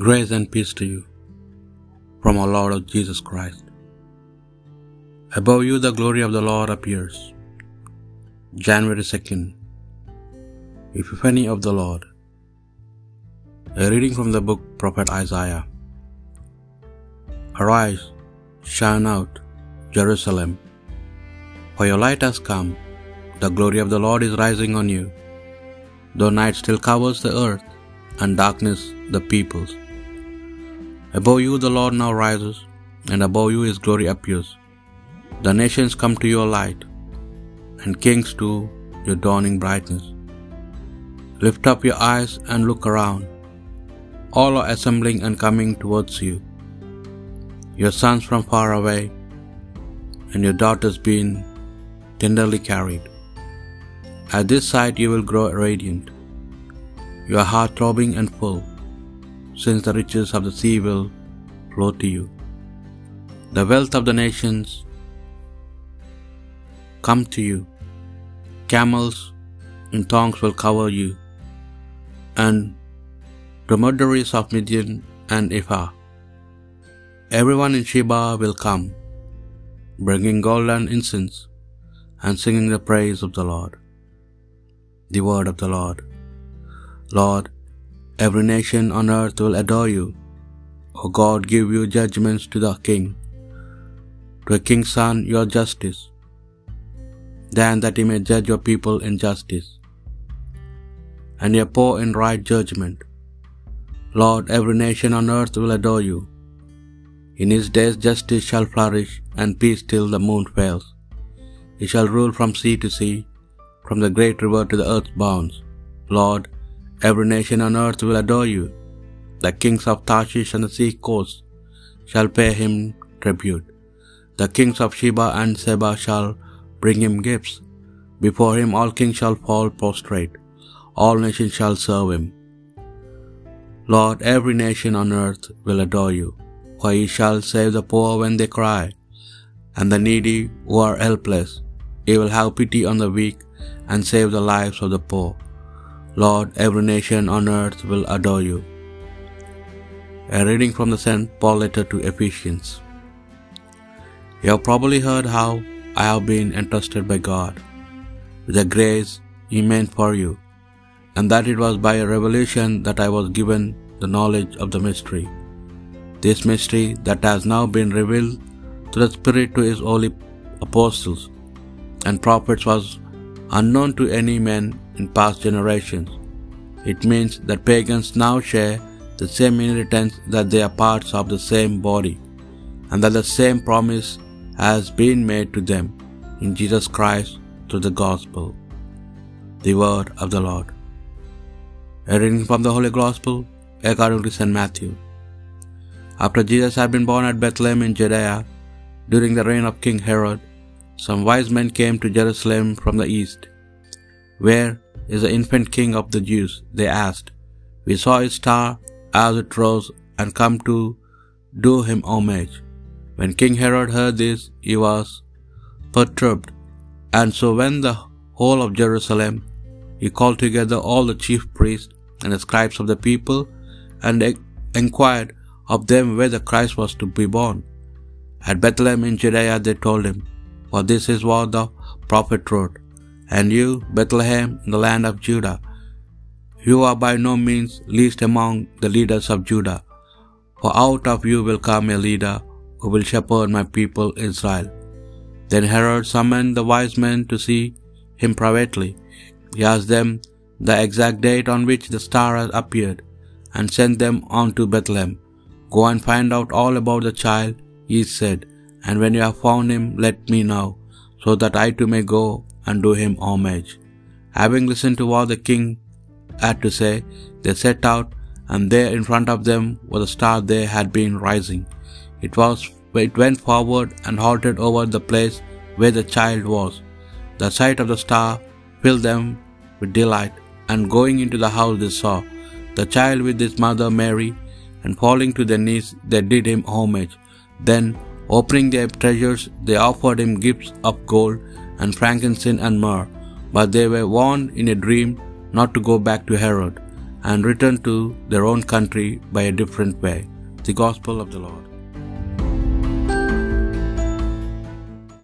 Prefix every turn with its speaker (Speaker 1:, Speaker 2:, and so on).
Speaker 1: Grace and peace to you from our Lord Jesus Christ. Above you the glory of the Lord appears. January 2nd. Epiphany of the Lord. A reading from the book Prophet Isaiah. Arise, shine out, Jerusalem, for your light has come. The glory of the Lord is rising on you. Though night still covers the earth, and darkness the peoples. Above you the Lord now rises, and above you his glory appears. The nations come to your light, and kings to your dawning brightness. Lift up your eyes and look around. All are assembling and coming towards you. Your sons from far away, and your daughters being tenderly carried. At this sight you will grow radiant, your heart throbbing and full, since the riches of the sea will flow to you. The wealth of the nations come to you. Camels and thongs will cover you, and dromedaries of Midian and Ephah. Everyone in Sheba will come, bringing gold and incense, and singing the praise of the Lord. The word of the Lord. Lord, every nation on earth will adore you. O God, give you judgments to the king, to a king's son your justice, than that he may judge your people in justice, and your poor in right judgment. Lord, every nation on earth will adore you. In his days justice shall flourish, and peace till the moon fails. He shall rule from sea to sea, from the great river to the earth's bounds. Lord, every nation on earth will adore you. The kings of Tarshish and the sea coast shall pay him tribute. The kings of Sheba and Seba shall bring him gifts. Before him all kings shall fall prostrate, all nations shall serve him. Lord, every nation on earth will adore you, for he shall save the poor when they cry, and the needy who are helpless. He will have pity on the weak and save the lives of the poor. Lord, every nation on earth will adore you. A reading from the St. Paul letter to Ephesians. You have probably heard how I have been entrusted by God with the grace He meant for you, and that it was by a revelation that I was given the knowledge of the mystery. This mystery that has now been revealed to the Spirit to His holy apostles and prophets was unknown to any man in past generations. It means that pagans now share the same inheritance, that they are parts of the same body, and that the same promise has been made to them in Jesus Christ through the gospel. The word of the Lord. A reading from the Holy Gospel according to St. Matthew. After Jesus had been born at Bethlehem in Judea, during the reign of King Herod, some wise men came to Jerusalem from the east. Where is the infant king of the Jews? They asked. We saw his star as it rose and come to do him homage. When King Herod heard this, he was perturbed, and so when the whole of Jerusalem, he called together all the chief priests and the scribes of the people, and inquired of them where the Christ was to be born. At Bethlehem in Judea, they told him, For this is what the prophet wrote. And you, Bethlehem, in the land of Judah, you are by no means least among the leaders of Judah, for out of you will come a leader who will shepherd my people Israel. Then Herod summoned the wise men to see him privately. He asked them the exact date on which the star had appeared, and sent them on to Bethlehem. Go and find out all about the child, he said, and when you have found him, let me know, so that I too may go and do him homage. Having listened to what the king had to say, they set out, and there in front of them was a star they had been rising. It was it went forward and halted over the place where the child was. The sight of the star filled them with delight, and going into the house they saw the child with his mother Mary, and falling to their knees they did him homage. Then, opening their treasures, they offered him gifts of gold and frankincense and myrrh. But they were warned in a dream not to go back to Herod. and returned to their own country by a different way. The Gospel of the Lord.